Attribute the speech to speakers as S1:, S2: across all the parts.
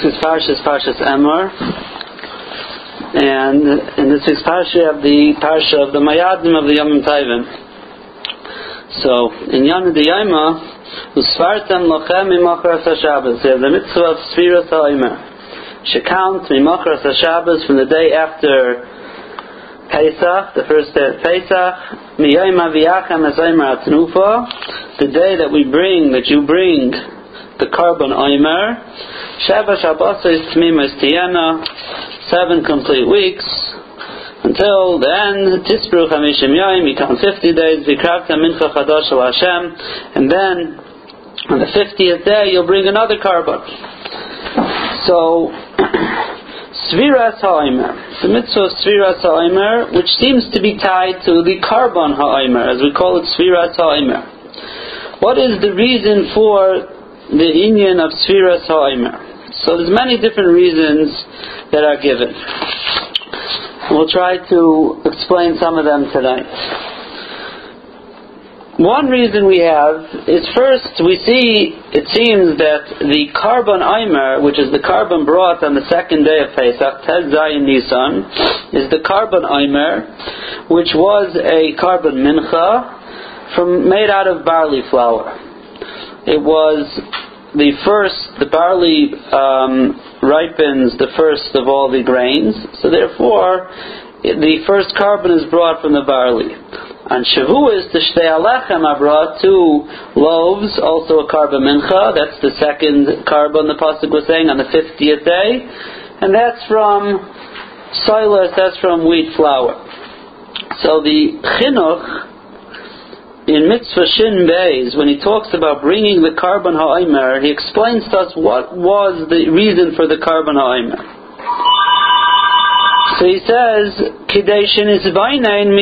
S1: This is Parshas Emor, and in this week's Parsha have the Parsha of the Mayadim of the Yom Tovim. So in Yom Diyama, Usfartem Lochem Mimachras HaShabbos. They have the mitzvah of Sfiras HaOmer. Shekount Mimachras HaShabbos from the day after Pesach, the first day of Pesach, Miyayim Aviyachem Ezoymer Atnufa, the day that we bring, that you bring the carbon Omer, Sheva Shabbosos Tmimas Tiana, seven complete weeks, until the end, Tisbru Chamishim Yoim, you count 50 days, Vikravta Mincha Chadash Al Hashem, and then, on the 50th day, you'll bring another carbon. So, Sviras Ha'omer, the mitzvah of Sviras Ha'omer, which seems to be tied to the carbon Ha'omer, as we call it Sviras Ha'omer. What is the reason for the Inyan of Sfiras Ha'omer. So there's many different reasons that are given. We'll try to explain some of them tonight. One reason we have is first we see it seems that the carbon Aimer, which is the carbon brought on the second day of Pesach, Tez Zayin Nisan, is the carbon Aimer, which was a carbon mincha from made out of barley flour. It was the first, the barley um, ripens the first of all the grains, so therefore the first carbon is brought from the barley. On Shavuos, the Shtei Alechem are brought two loaves, also a carbon mincha. That's the second carbon the pasuk was saying on the fiftieth day, and that's from silas. That's from wheat flour. So the chinuch in Mitzvah Shin Beis, when he talks about bringing the carbon ha'omer, he explains to us what was the reason for the carbon ha'omer. So he says, Kedeshin is vainain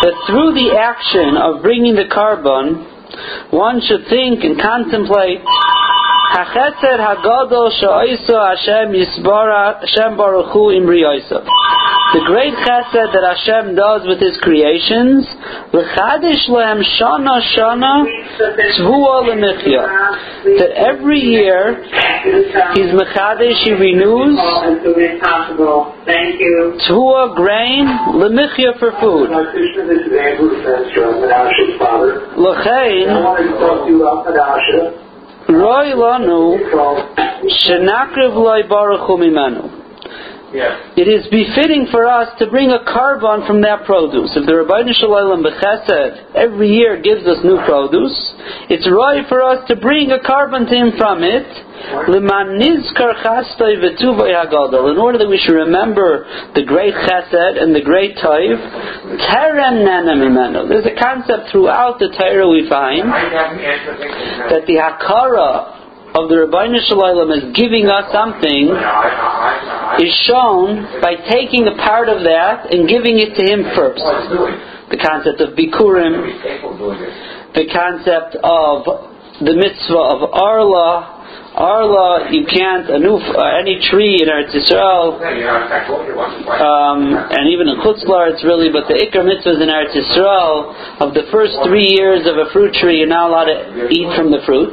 S1: that through the action of bringing the carbon, one should think and contemplate Hachesed Hagadol Sha'isa Hashem Yisbara Hashem Baruch Hu the great chesed that Hashem does with His creations, l'chadish lehem shana shana tvua lemichya. That every year He's mechadish, He renews tvua grain lemichya for food. L'chein Roy lanu shenakriv loy baruch hu mimenu. It is befitting for us to bring a carbon from that produce. If the Rabbi Shalom Bechesed every year gives us new produce, it's right for us to bring a carbon to him from it, in order that we should remember the great chesed and the great toiv, There's a concept throughout the Torah we find that the hakara of the Rabbi Shalom is giving us something is shown by taking a part of that and giving it to him first. The concept of Bikurim, the concept of the mitzvah of Arla, Arla, you can't, a new, uh, any tree in Eretz Yisrael, um, and even in Chutzlar, it's really, but the Ikar mitzvahs in Eretz Yisrael, of the first three years of a fruit tree, you're not allowed to eat from the fruit.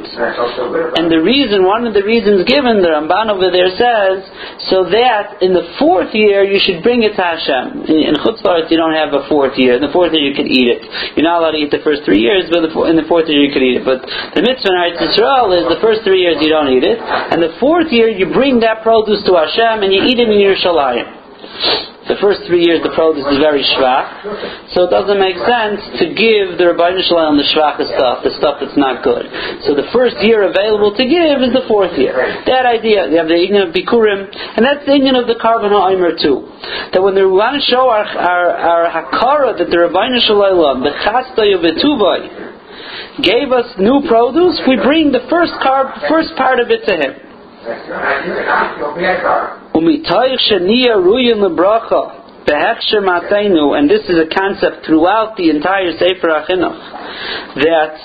S1: And the reason, one of the reasons given, the Ramban over there says, so that in the fourth year you should bring it to Hashem. In, in you don't have a fourth year. In the fourth year you can eat it. You're not allowed to eat the first three years, but in the fourth year you can eat it. But the mitzvah in Eretz Yisrael is the first three years you don't eat eat it. And the fourth year, you bring that produce to Hashem and you eat it in Yerushalayim. The first three years, the produce is very shvach, so it doesn't make sense to give the Rabbi Shalom the shvach stuff, the stuff that's not good. So the first year available to give is the fourth year. That idea, you have the Inyan of Bikurim, and that's the Inyan of the Carbon Ha'omer too. That when we want to show our, our, our Hakara that the Rabbi Shalom, the Chastay of Etuvai, gave us new produce, we bring the first first part of it to him. And this is a concept throughout the entire Sefer Achinuch that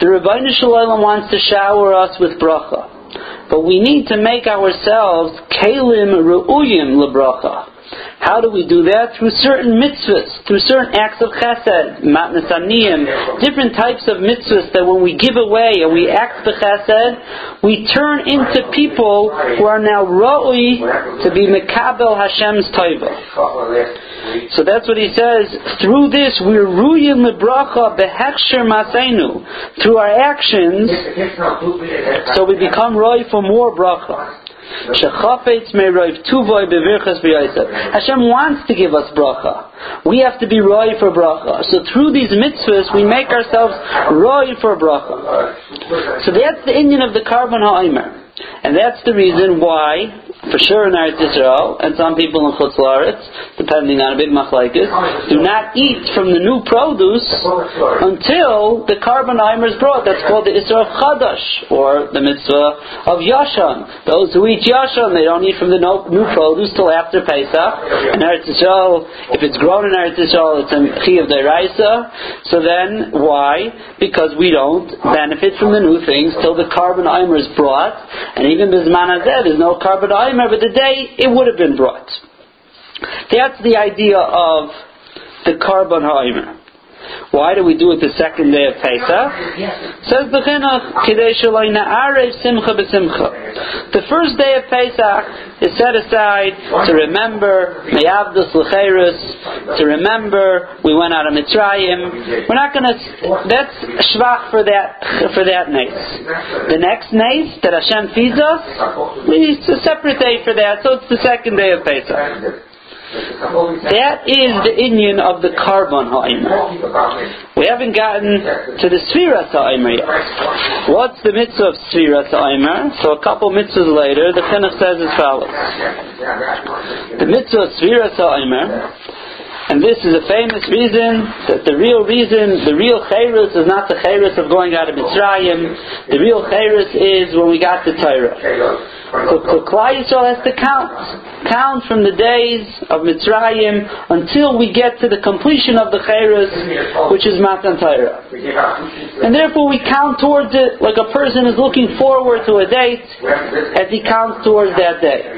S1: the Rabbi Shalom wants to shower us with bracha. But we need to make ourselves kalim ru'uyim lebracha How do we do that? Through certain mitzvahs, through certain acts of chesed, matnasaniyim, different types of mitzvahs that when we give away and we act the chesed, we turn into people who are now roi to be mekabel Hashem's taiva. So that's what he says. Through this, we're ruyin lebracha behechsher masenu. Through our actions, so we become roi for more bracha. Hashem wants to give us bracha. We have to be roy for bracha. So through these mitzvahs, we make ourselves roy for bracha. So that's the Inyan of the carbon ha'imer. And that's the reason why, for sure in Eretz Yisrael, and some people in Chutz La'aretz, depending on a big machlaikis, do not eat from the new produce until the carbon is brought. That's called the Isra of Chadash, or the mitzvah of Yashan. Those who eat Yashan, they don't eat from the new produce till after Pesach. In Eretz Yisrael, if it's grown in Eretz Yisrael, it's a Chi of Deraisa. So then, why? Because we don't benefit from the new things till the carbon is brought and even Hazeh, there's no carbon But the day it would have been brought. That's the idea of the carbon Aimer. Why do we do it the second day of Pesach? Says the Chinuch, simcha b'simcha. The first day of Pesach is set aside to remember Mayavdus L'cheirus, to remember we went out of Mitzrayim. We're not going to, that's shvach for that, for that nace. The next nace that Hashem feeds us, it's a separate day for that, so it's the second day of Pesach. That is the Inyan of the carbon ha'imer. We haven't gotten to the Sfiras ha'imer yet. What's the mitzvah of Sfiras ha'imer? So a couple mitzvahs later, the Chinuch says as follows. The mitzvah of Sfiras ha'imer and this is a famous reason that the real reason, the real chayrus is not the chayrus of going out of Mitzrayim. The real chayrus is when we got the Torah. So, so Klal Yisrael has to count. Count from the days of Mitzrayim until we get to the completion of the chayrus, which is Matan Torah. And therefore we count towards it like a person is looking forward to a date as he counts towards that day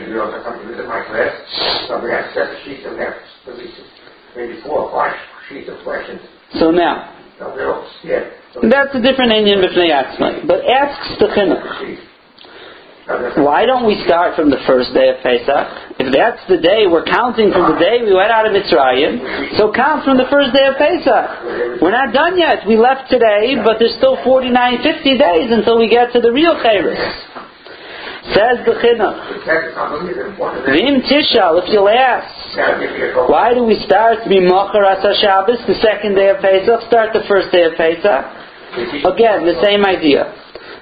S1: maybe four or five sheets of questions. So now, that's a different Inyan. But asks the chinuch. Why don't we start from the first day of Pesach? If that's the day, we're counting from the day we went out of Mitzrayim, so count from the first day of Pesach. We're not done yet. We left today, but there's still 49, 50 days until we get to the real Chavis. Says the Chinuch. Vim Tishal, if you'll ask, why do we start Mimachar Asa Shabbos, the second day of Pesach, start the first day of Pesach? Again, the same idea.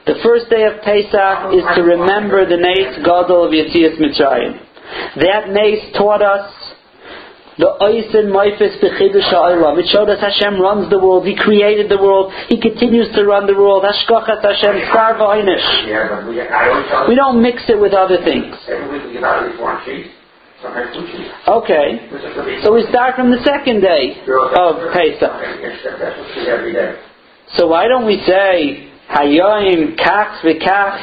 S1: The first day of Pesach is to remember the Nace Gadol of Yetzias Mitzrayim. That Nace taught us the Oisin Moifis Bechidush Ha'olam. It showed us Hashem runs the world. He created the world. He continues to run the world. Hashkochat Hashem Tzar We don't mix it with other things. Okay. So we start from the second day of Pesach. So why don't we say Hayoim Kach V'Kach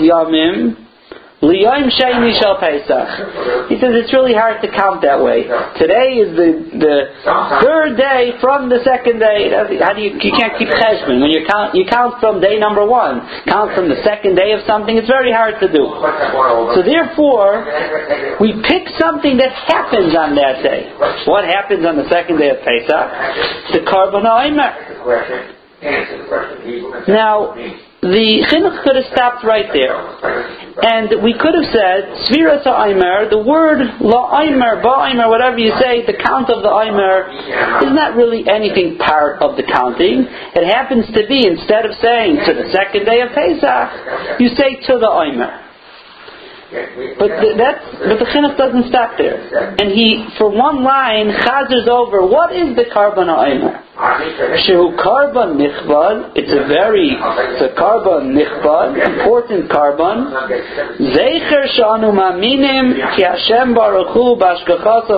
S1: Liyom Sheni Shal Pesach. He says it's really hard to count that way. Today is the, the third day from the second day. How do you, you can't keep cheshbon. When you count, you count from day number one. Count from the second day of something. It's very hard to do. So therefore, we pick something that happens on that day. What happens on the second day of Pesach? The carbon Now, the chinuch could have stopped right there. And we could have said, Svira Aimer, the word La Aimer, Ba Aimer, whatever you say, the count of the Aimer is not really anything part of the counting. It happens to be, instead of saying to the second day of Pesach, you say to the Aimer. But the, that's but the chinuch doesn't stop there, and he for one line chazers over what is the carbon oimer. Shehu carbon nichbad. It's a very it's a carbon nichbad, important carbon. Zecher shanu maminim ki Hashem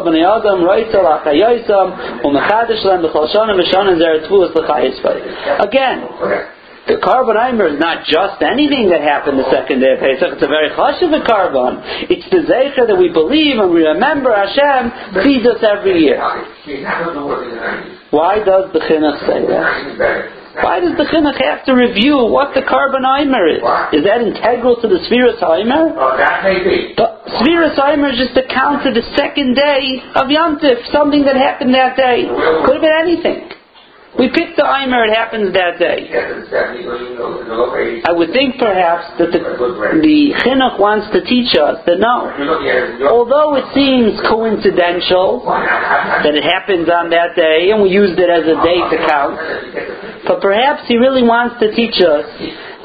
S1: b'nei adam u'mechadish lem b'chol shana v'shana zer l'chayis Again. The carbon Eimer is not just anything that happened the second day of Pesach. It's a very chashuv carbon. It's the Zeicha that we believe and we remember Hashem feeds us every year. Why does the Chinuch say that? Why does the chinuch have to review what the carbon Eimer is? Is that integral to the Sfiras Eimer?
S2: Oh, that may be.
S1: The Eimer is just a count to the second day of Yontif, something that happened that day. Could have been anything. We picked the Eimer, it happens that day. I would think perhaps that the, the Chinuch wants to teach us that no, although it seems coincidental that it happens on that day and we used it as a day to count, but perhaps he really wants to teach us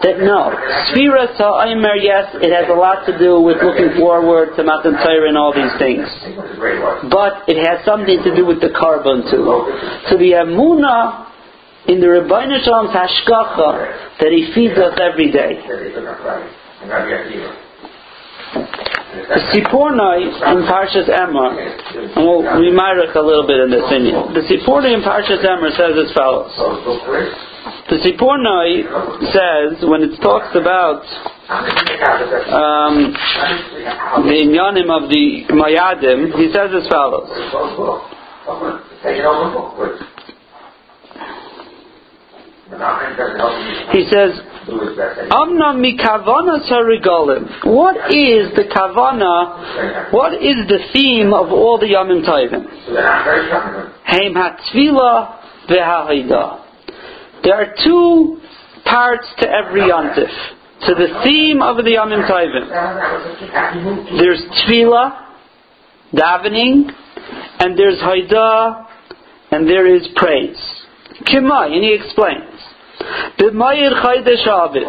S1: that no, Sfira Aimer, yes, it has a lot to do with looking forward to Matan Torah and all these things. But it has something to do with the carbon too. So the Amuna in the Rebbeinu Shalom's Hashkacha that he feeds us every day. The Sforno in Parshas Emor, and we'll remark a little bit in this in The Sforno in Parshas Emor says as follows. The Sforno says, when it talks about um, the inyanim of the Mayadim, he says as follows. He says, Amna sarigolim. What is the kavana? What is the theme of all the Yamim Tovim? Heim hatzvila v'ha'ida. There are two parts to every yontif. To the theme of the Yamim Tovim. There's tefillah, davening, and there's haida, and there is praise. Kimai, and he explains. The Mayir Chaydesh Aviv.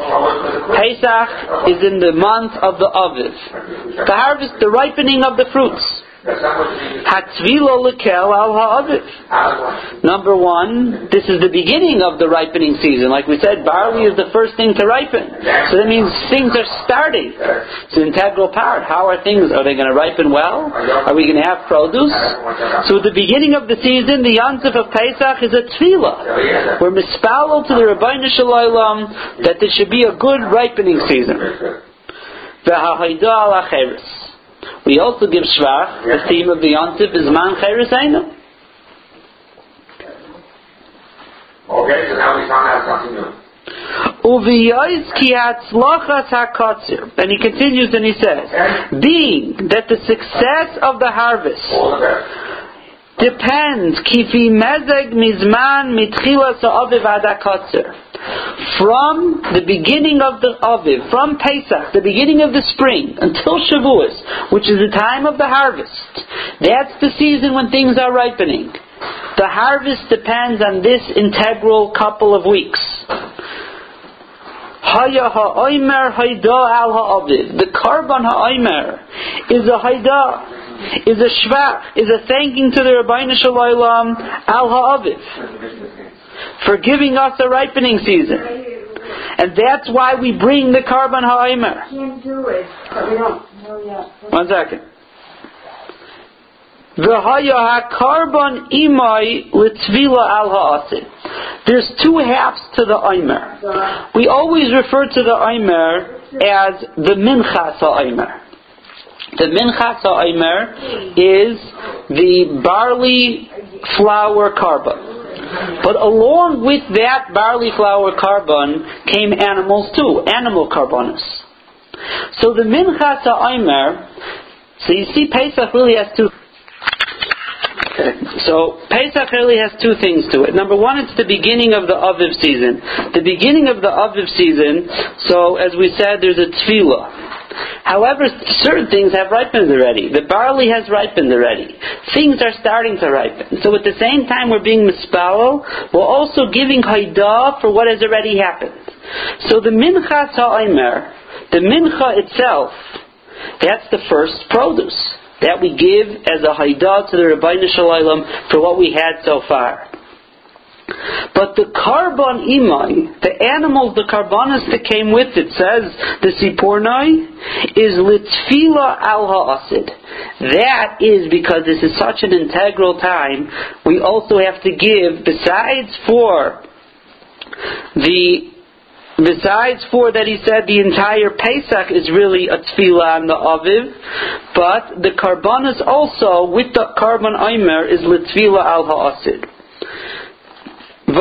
S1: Pesach is in the month of the Aviv. The harvest, the ripening of the fruits. Hatzvilo lekel al ha'aviv. Number one, this is the beginning of the ripening season. Like we said, barley is the first thing to ripen. So that means things are starting. It's an integral part. How are things? Are they going to ripen well? Are we going to have produce? So at the beginning of the season, the Yontif of Pesach is a tefillah. We're mispalel to the Rabbi Shalom that there should be a good ripening season. V'ha'haida al we also give Shvach, the theme of the Yontif is Man Chayrisainu.
S2: Okay, so now we found out something new.
S1: And he continues and he says, being that the success of the harvest depends kifi mezeg mizman mitchila adakotzer from the beginning of the Aviv, from Pesach, the beginning of the spring, until Shavuos, which is the time of the harvest. That's the season when things are ripening. The harvest depends on this integral couple of weeks. The carbon ha'oimer is a haida, is a shvach, is a thanking to the Rabbi Shalom al ha'aviv for giving us a ripening season. And that's why we bring the carbon ha'omer.
S3: Can't do it, but we don't know yet.
S1: One second. V'haya carbon imai litzvila al ha'asid. There's two halves to the Aimer. We always refer to the Aimer as the Minchas ha'Aimer. The Minchas ha'Aimer is the barley flour carbon. But along with that barley flour carbon came animals too, animal carbonus. So the Minchas Aimer, so you see Pesach really has two So Pesach really has two things to it. Number one, it's the beginning of the Aviv season. The beginning of the Aviv season. So as we said, there's a tefillah. However, certain things have ripened already. The barley has ripened already. Things are starting to ripen. So at the same time we're being mispalo, we're also giving haidah for what has already happened. So the mincha ha'omer, the mincha itself, that's the first produce that we give as a haidah to the Rabbi Shalom for what we had so far. But the carbon imai, the animals, the carbonas that came with it, says the Sforno, is litfila al ha'asid. That is because this is such an integral time, we also have to give, besides for the Besides for that he said the entire Pesach is really a tefillah on the Aviv, but the Karbanas also, with the Karban Aimer, is Litfila al Ha'asid.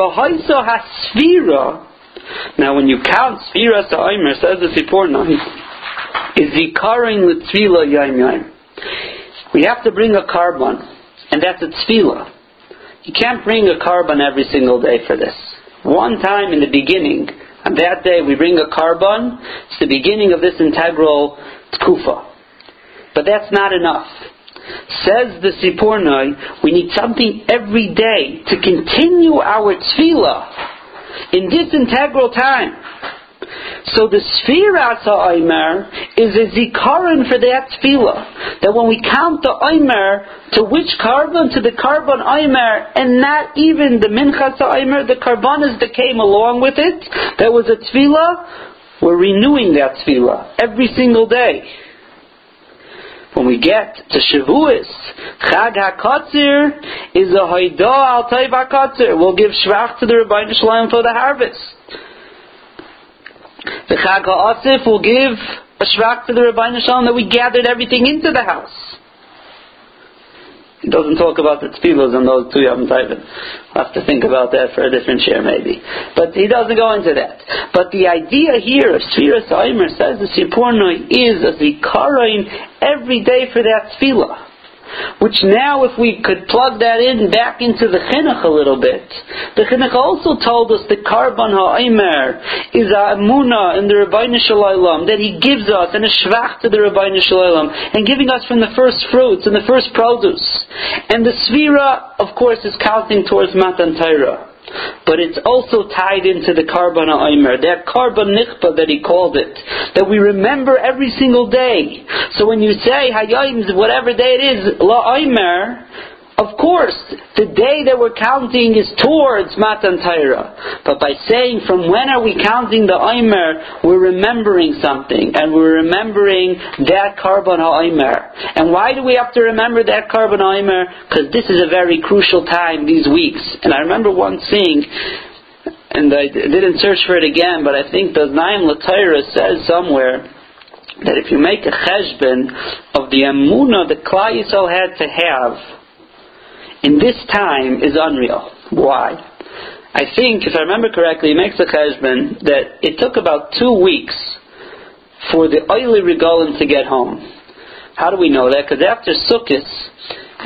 S1: V'haisa hasfira, now when you count Sfira Aimer, says the Sforno, is Zikarin Litfila Yaim Yaim. We have to bring a Karban, and that's a tefillah. You can't bring a Karban every single day for this. One time in the beginning, on that day we bring a Karban, it's the beginning of this integral tkufa. But that's not enough. Says the Sforno, we need something every day to continue our tefillah in this integral time. So the Sfiras Aimer is a zikaron for that tefillah. That when we count the Aimer, to which carbon? To the carbon Aimer, and not even the Minchas Aimer, the carbonas that came along with it, that was a tefillah, we're renewing that tefillah every single day. When we get to Shavuos, Chag HaKatzir is a Haida al Taiv HaKatzir. We'll give Shvach to the Rabbi Shalom for the harvest. The Chag HaAsif will give a shvach to the Rabbi Shalom that we gathered everything into the house. He doesn't talk about the tefillos and those two Yom Tovim. Have to think about that for a different share maybe. But he doesn't go into that. But the idea here of Sfiras Aimer says the Sforno is a zikaron every day for that tefillah. Which now, if we could plug that in back into the chinuch a little bit, the chinuch also told us that Karban Ha'aymer is a amuna in the Rabbi Shalom that he gives us and a shvach to the Rabbi Shalom and giving us from the first fruits and the first produce. And the svira, of course, is counting towards Matan Torah. But it's also tied into the Karban Aimer, that Karban Nichba that he called it, that we remember every single day. So when you say Hayayim, whatever day it is, La Aimer, of course, the day that we're counting is towards Matan Torah. But by saying from when are we counting the Omer, we're remembering something. And we're remembering that Karban Aimer. And why do we have to remember that Karban Aimer? Because this is a very crucial time, these weeks. And I remember once seeing, and I didn't search for it again, but I think the Naim Latira says somewhere, that if you make a cheshbon of the emuna that Klal Yisrael had to have in this time is unreal. Why? I think, if I remember correctly, he makes a cheshbon that it took about two weeks for the oily regalim to get home. How do we know that? Because after Sukkot,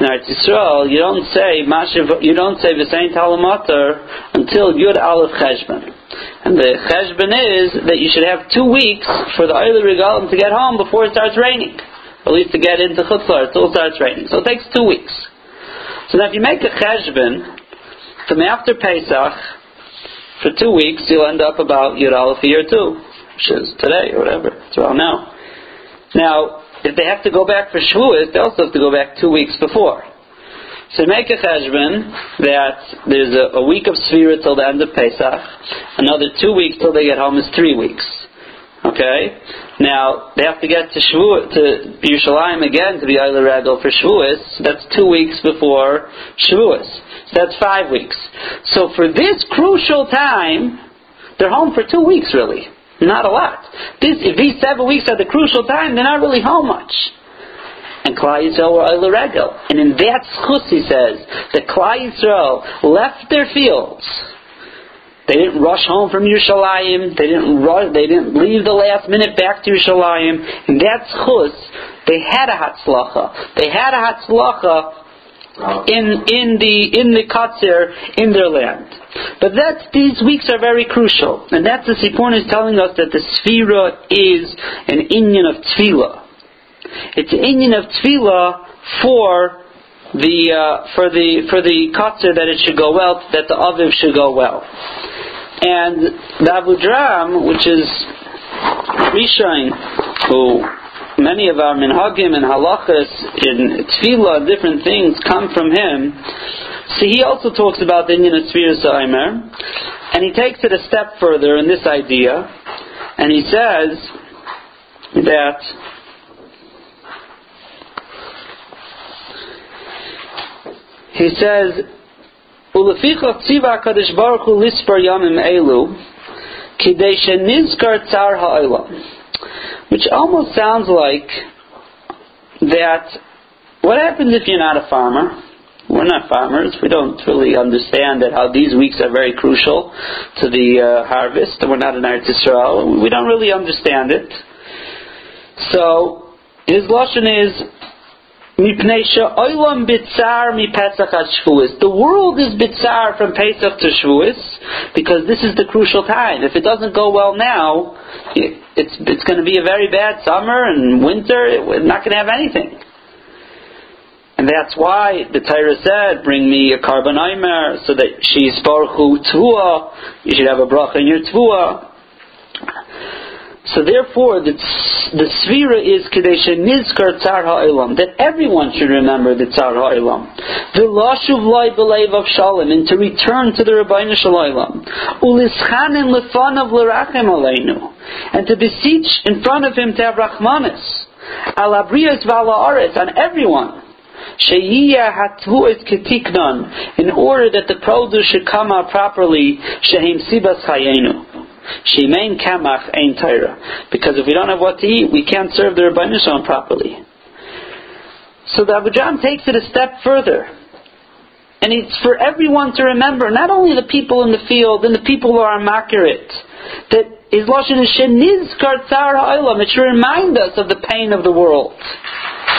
S1: in Eretz Yisrael, you don't say you don't say V'sein Talamater until Yud Aleph Cheshbon. And the Cheshbon is that you should have two weeks for the oily regalim to get home before it starts raining. At least to get into Chutzlar until it starts raining. So it takes two weeks. So if you make a cheshbon from after Pesach for two weeks, you'll end up about Yud a year two, which is today or whatever. It's around now. Now, if they have to go back for Shavuos, they also have to go back two weeks before. So make a cheshbon that there's a, a week of Sfira till the end of Pesach, another two weeks till they get home is three weeks. Okay? Now, they have to get to Shavuot, to Yerushalayim again to be Eiler Regal for Shavuos. That's two weeks before Shavuos. So that's five weeks. So for this crucial time, they're home for two weeks really. Not a lot. This, if these seven weeks are the crucial time, they're not really home much. And Klal Yisrael were Regal. And in that schus, he says, that Klal Yisrael left their fields they didn't rush home from Yerushalayim. They didn't rush, They didn't leave the last minute back to Yerushalayim. And that's chus. They had a hatzlacha. They had a hatzlacha in in the in the katzir in their land. But that these weeks are very crucial, and that's the Sforno is telling us that the sphira is an inyan of tefillah. It's an inyan of tefillah for the uh, for the for the katzir that it should go well, that the aviv should go well. And the Abudraham, which is Rishain, who many of our minhagim and halachas in tefillah, different things come from him. So he also talks about the Inyan of Tzvir and he takes it a step further in this idea, and he says that he says Uleficha tziva HaKadosh Baruch Hu lispar yamim elu Kidesha Nizkar Tsar Ha'olam. Which almost sounds like that what happens if you're not a farmer? We're not farmers. We don't really understand that how these weeks are very crucial to the uh, harvest. We're not in Eretz Yisrael. We don't really understand it. So his lashon is oilam bitzar mi Pesach The world is bitzar from Pesach to Shavuos because this is the crucial time. If it doesn't go well now, it's it's going to be a very bad summer and winter. We're not going to have anything. And that's why the Torah said, bring me a carbon so that she's baruchu tvua, you should have a bracha in your tvua. So therefore, the, the svira is kadesha nizkar tzar ha'olam, that everyone should remember the tzar ha'olam. V'lashuv loy b'leiv of shalom, and to return to the Rabbeinu Shalom. Ulischanin lefanav l'rachem aleinu, and to beseech in front of him to have rachmanis. Briyas v'ala aretz, on everyone. Sheyiyah hatvu'et ketiknon, in order that the produce should come out properly, shehim sibas chayenu. Shemain kamach ein Torah. Because if we don't have what to eat, we can't serve the Rabbi Shalom properly. So the Abujan takes it a step further. And it's for everyone to remember, not only the people in the field and the people who are makirit, that his lashon is sheniz kartzar ha'olam. It should remind us of the pain of the world.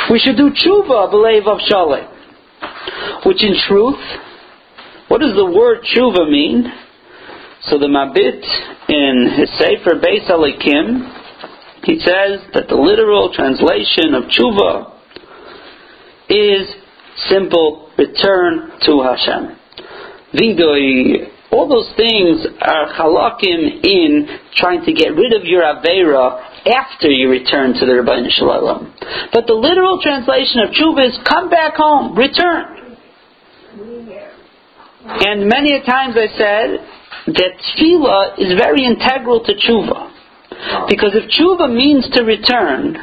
S1: We should do tshuva, believe of. Which in truth, what does the word tshuva mean? So the Mabit in his Sefer Beis Elokim, he says that the literal translation of tshuva is simple return to Hashem. Vidoi, all those things are halakim in trying to get rid of your avera after you return to the Rabbi Shalom. But the literal translation of tshuva is come back home, return. And many a times I said that tefillah is very integral to tshuva. Ah. Because if tshuva means to return,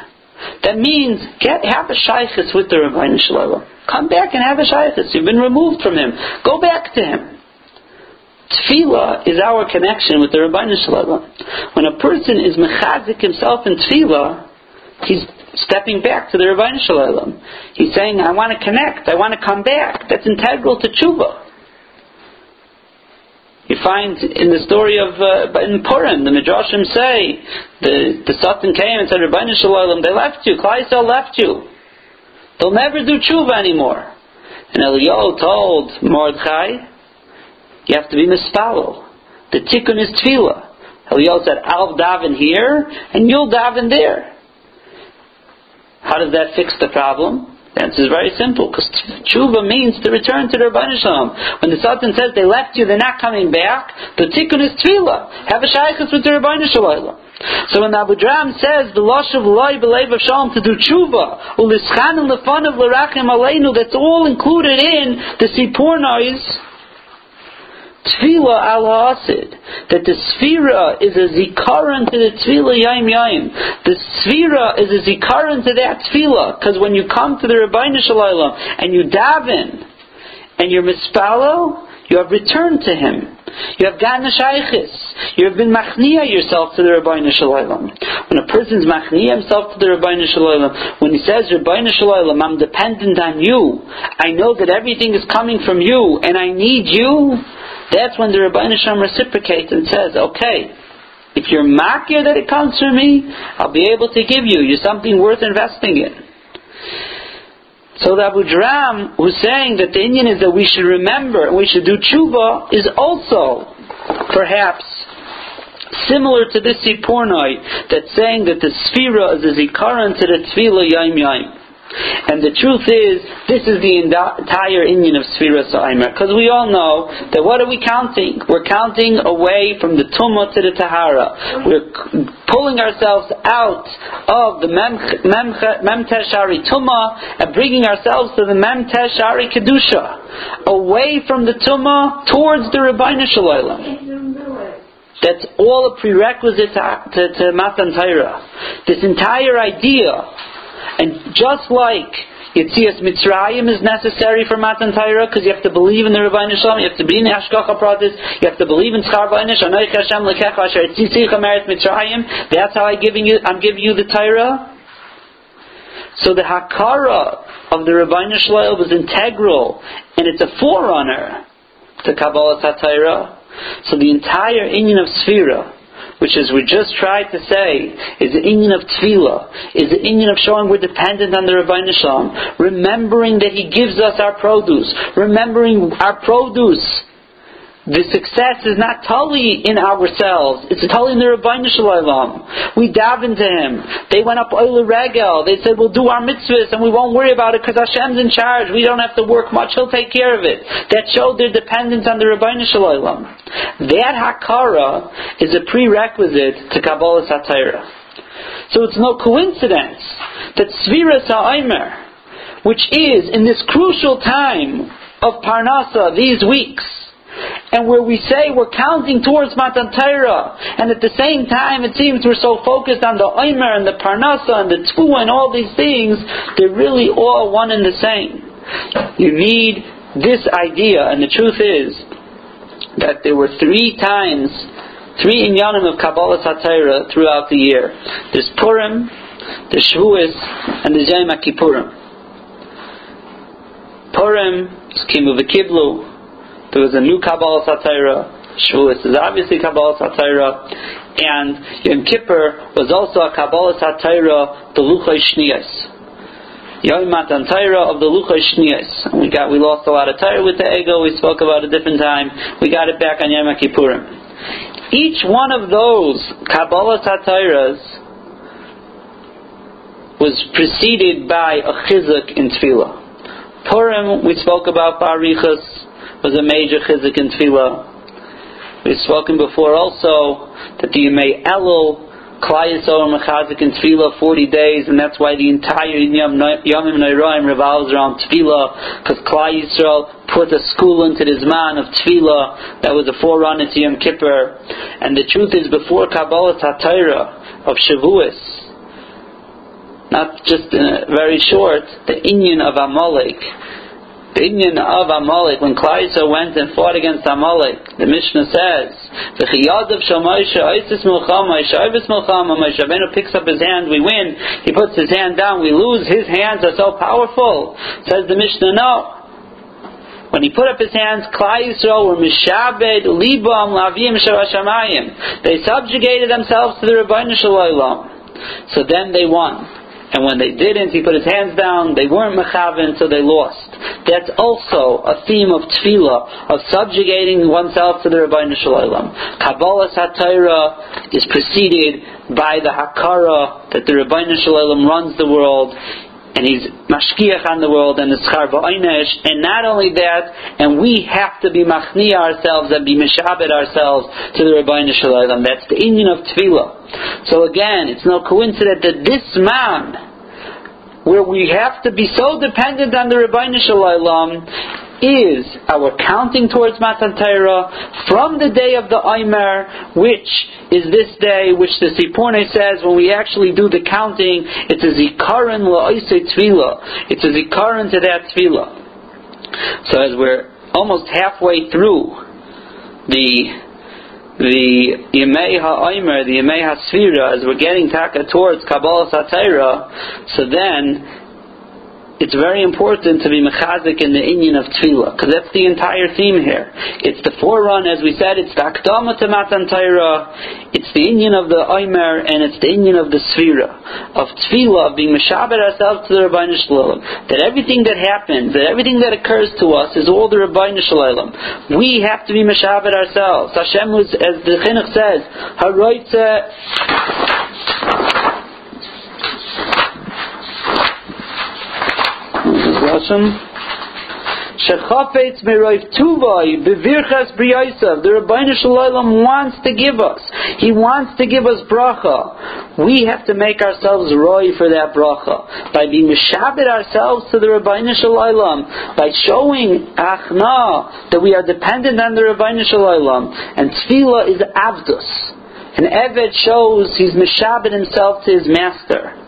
S1: that means get have a shaykhis with the Rabbi Shalom. Come back and have a shaykhis. You've been removed from him. Go back to him. Tefillah is our connection with the Rabbi Shalom. When a person is mechazik himself in tefillah, he's stepping back to the Rabbi Shalom. He's saying, I want to connect. I want to come back. That's integral to tshuva. You find in the story of uh, in Purim, the Midrashim say the the Satan came and said, "Rabbi Shalom, they left you. Klaisel left you. They'll never do tshuva anymore." And Eliyahu told Mordechai, "You have to be mispalo. The tikkun is tefillah." Eliyahu said, "I'll daven here, and you'll daven there." How does that fix the problem? The answer is very simple, because tshuva means to return to the Rabban. When the Sultan says they left you, they're not coming back, the tikkun is tefillah. Have a shaykhus with the Rabban. So when Abu Dram says the losh of loy belev of shalom to do tshuva, ulischan and lefan of lerachim aleinu, that's all included in the sipur noise, Tefillah al hasid that the sphira is a zikaron to the tefillah yaim yaim. The sphira is a zikaron to that tefillah because when you come to the Rabbi Shalom and you daven and you're mispalo, you have returned to him. You have gotten a shaykhis. You have been machnia yourself to the Rabbi Shalom. When a person's machnia himself to the Rabbi Shalom, when he says, Rabbi Shalom, I'm dependent on you. I know that everything is coming from you and I need you. That's when the Rabbi Shalom reciprocates and says, okay, if you're makir that it comes from me, I'll be able to give you. You're something worth investing in. So the Abu Dram, who's saying that the Inyan is that we should remember and we should do tshuva, is also perhaps similar to this Sforno that's saying that the Sphira is a Zikaran to the Tfila Yaim Yaim. And the truth is, this is the entire Inyan of Sfira Sa'imer. Because we all know that what are we counting? We're counting away from the Tumah to the Tahara. We're pulling ourselves out of the Memteshari Tumah and bringing ourselves to the Memteshari Kedusha. Away from the Tumah towards the Rabbeinu Shalom. That's all a prerequisite to, to, to Matan Torah. This entire idea and just like Yitzias Mitzrayim is necessary for Matan Torah because you have to believe in the Rebbeinu Shalom, you have to be in Hashgacha Pratis, you have to believe in Schar Vaynish, Anoich Hashem Lekecha Asher Tzitzicha Meretz Mitzrayim. That's how I giving you, I'm giving you the Torah. So the Hakara of the Rebbeinu Shalom was integral, and it's a forerunner to Kabbalah Satira. So the entire Inyan of Sphira, which as we just tried to say, is the Inyan of Tefillah, is the Inyan of showing we're dependent on the Rabbi Shalom, remembering that He gives us our produce, remembering our produce the success is not totally in ourselves. It's totally in the Rabbi Shalom. We daven to him. They went up oil regel. They said, we'll do our mitzvahs and we won't worry about it because Hashem's in charge. We don't have to work much. He'll take care of it. That showed their dependence on the Rabbi Shalom. That Hakara is a prerequisite to Kabbalah Satira. So it's no coincidence that Svira Sa'aimer, which is in this crucial time of Parnasa, these weeks, and where we say we're counting towards Matan Torah, and at the same time it seems we're so focused on the Omer and the Parnasa and the Tfu and all these things, they're really all one and the same. You need this idea, and the truth is that there were three times, three inyanim of Kabbalah Satira throughout the year. There's Purim, the Shavuos, and the Yom Kippurim. Purim is Kimu V'Kiblu, there was a new Kabbalah Satira. Shavuos is obviously Kabbalah Satira. And Yom Kippur was also a Kabbalah Satira, the Luchai Shniyas. Yom Matan Torah of the Luchai Shniyas. We got, we lost a lot of Torah with the ego. We spoke about a different time. We got it back on Yom Kippurim. Each one of those Kabbalah Satiras was preceded by a chizuk in Tefillah. Purim, we spoke about Barichas was a major chizik in tefillah. We've spoken before also that the Yemei Elul, Klal Yisrael Mechazik in Tefillah 40 days, and that's why the entire Yom Yomim Nairoim revolves around Tefillah, because Klal Yisrael put a school into this man of Tefillah that was a forerunner to Yom Kippur. And the truth is, before Kabbalah Tatira of Shavuos, not just very short, the Inyan of Amalek, the of Amalek, when Klaisa went and fought against Amalek, the Mishnah says, the Chiyadav Shomaisha, Isis Milchama, Shavis Milchama, Moshe Rabbeinu picks up his hand, we win. He puts his hand down, we lose. His hands are so powerful. Says the Mishnah, no. When he put up his hands, Klal Yisrael were mishabed libam lavim shavashamayim. They subjugated themselves to the Rebbeinu Shalom. So then they won. And when they didn't, he put his hands down, they weren't mechavin, so they lost. That's also a theme of tefillah, of subjugating oneself to the Rabbi Shalom. Kabbalah Satira is preceded by the Hakara that the Rabbi Shalom runs the world, and he's mashkiach on the world and the schar v'aynesh, and not only that, and we have to be machnia ourselves and be mishabed ourselves to the Rabbi Shalom. That's the Inyan of tefillah. So again, it's no coincidence that this man, where we have to be so dependent on the Rabbi Shalom, is our counting towards Matan Torah from the day of the Aimer, which is this day, which the Sforno says when we actually do the counting, it's a zikaron la'ise tefillah. It's a zikaron to that tefillah. So as we're almost halfway through the the Yemei HaOimer, the Yemei HaSfira, as we're getting taka towards Kabbalah Satira, so then it's very important to be mechazik in the Inyan of Tefillah, because that's the entire theme here. It's the forerun, as we said, it's the Akdama to Matan it's the Inyan of the Omer, and it's the Inyan of the Sfira, of Tefillah, being Meshaber ourselves to the Rabbi Shalom. That everything that happens, that everything that occurs to us is all the Rabbi Shalom. We have to be Meshaber ourselves. Hashem was, as the Chinuch says, Haroitze Lashon. Shechafetz meroiv tuvai bevirchas briyaisav. The Rabbeinu Shalom wants to give us. He wants to give us bracha. We have to make ourselves roy for that bracha by being mishabed ourselves to the Rabbeinu Shalom, by showing achna that we are dependent on the Rabbeinu Shalom, and tefillah is avdus. An Eved shows he's mishabed himself to his master.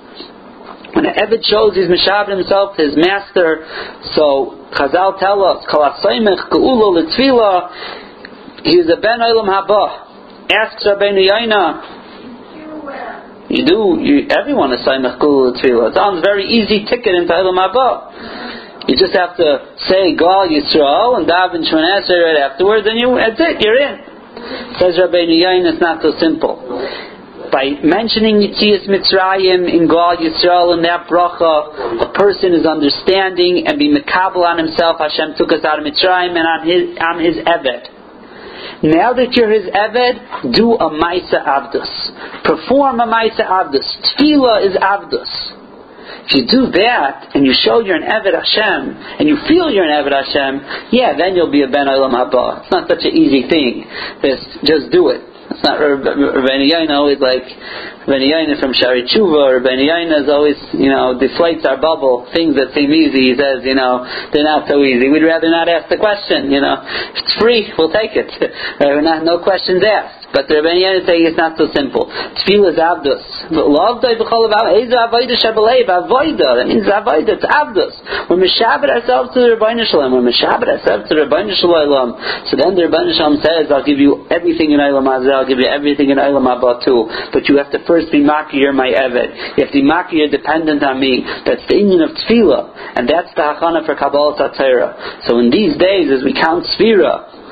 S1: When an Eved shows he's Meshaber himself his master, so Chazal tell us, Kol HaSoimech Ge'ulo L'Tfila, he is a Ben Olam Haba. Asks Rabbeinu Yaina, you do, you, everyone is Saimach Ge'ulo L'Tfila. It sounds very easy ticket into Olam Haba. You just have to say Gal Yisrael and daven Shemon right afterwards, and you, that's it, you're in. Says Rabbeinu Yain, it's not so simple by mentioning Yitzias Mitzrayim in Ga'al Yisrael in that bracha, a person is understanding and be mekabel on himself. Hashem took us out of Mitzrayim and on his on his eved. Now that you're his eved, do a Maisa Avdus. Perform a Maisa Avdus. Tefillah is Avdus. If you do that and you show you're an Eved Hashem and you feel you're an Eved Hashem, yeah, then you'll be a Ben Olam Haba. It's not such an easy thing. Just, just do it. It's not Rabbeinu Yonah always like Rabbeinu Yonah from Shaarei Teshuva. Rabbeinu Yonah is always you know deflates our bubble. Things that seem easy, he says you know they're not so easy. We'd rather not ask the question. You know, if it's free, we'll take it. We're not, no questions asked. But the Rabbeinu Yonah is saying it's not so simple. Tefillah is avdus. That means avodah. It's avdus. We're mishabed ourselves to the Ribono Shel Olam. We're mishabed ourselves to the Ribono Shel Olam. So then the Ribono Shel Olam says, "I'll give you everything in Eilam I'll give you everything in Olam Haba too. But you have to first be makir my Eved. You have to be makir dependent on me. That's the inyan of Tefillah. And that's the Hachana for Kabbalas HaTorah. So in these days, as we count Sfira,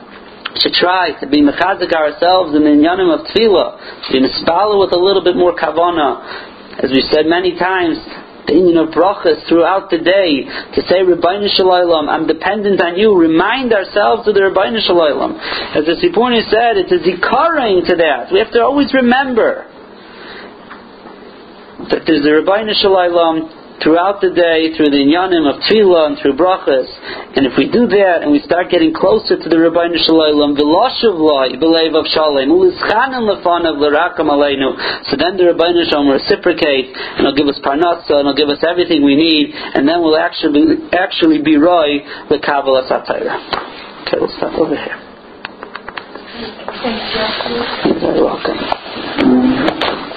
S1: to try to be mechazik ourselves in the inyanim of tefillah, to be mispala with a little bit more kavana. As we said many times, the inyan of brachas throughout the day to say Ribono Shel Olam, I'm dependent on you. Remind ourselves of the Ribono Shel Olam. As the Sforno said, it's a zikaring to that. We have to always remember that there's the Ribono Shel Olam throughout the day through the inyanim of tefillah and through brachas. And if we do that and we start getting closer to the Ribono Shel Olam, v'lashuv loy b'leiv of shalem, u'lischanim lefanav l'rakam aleinu. So then the Ribono Shel Olam will reciprocate and he'll give us parnasa and he'll give us everything we need and then we'll actually actually be roy the Kabbalas HaTorah. Okay, we'll stop over here. You're very welcome.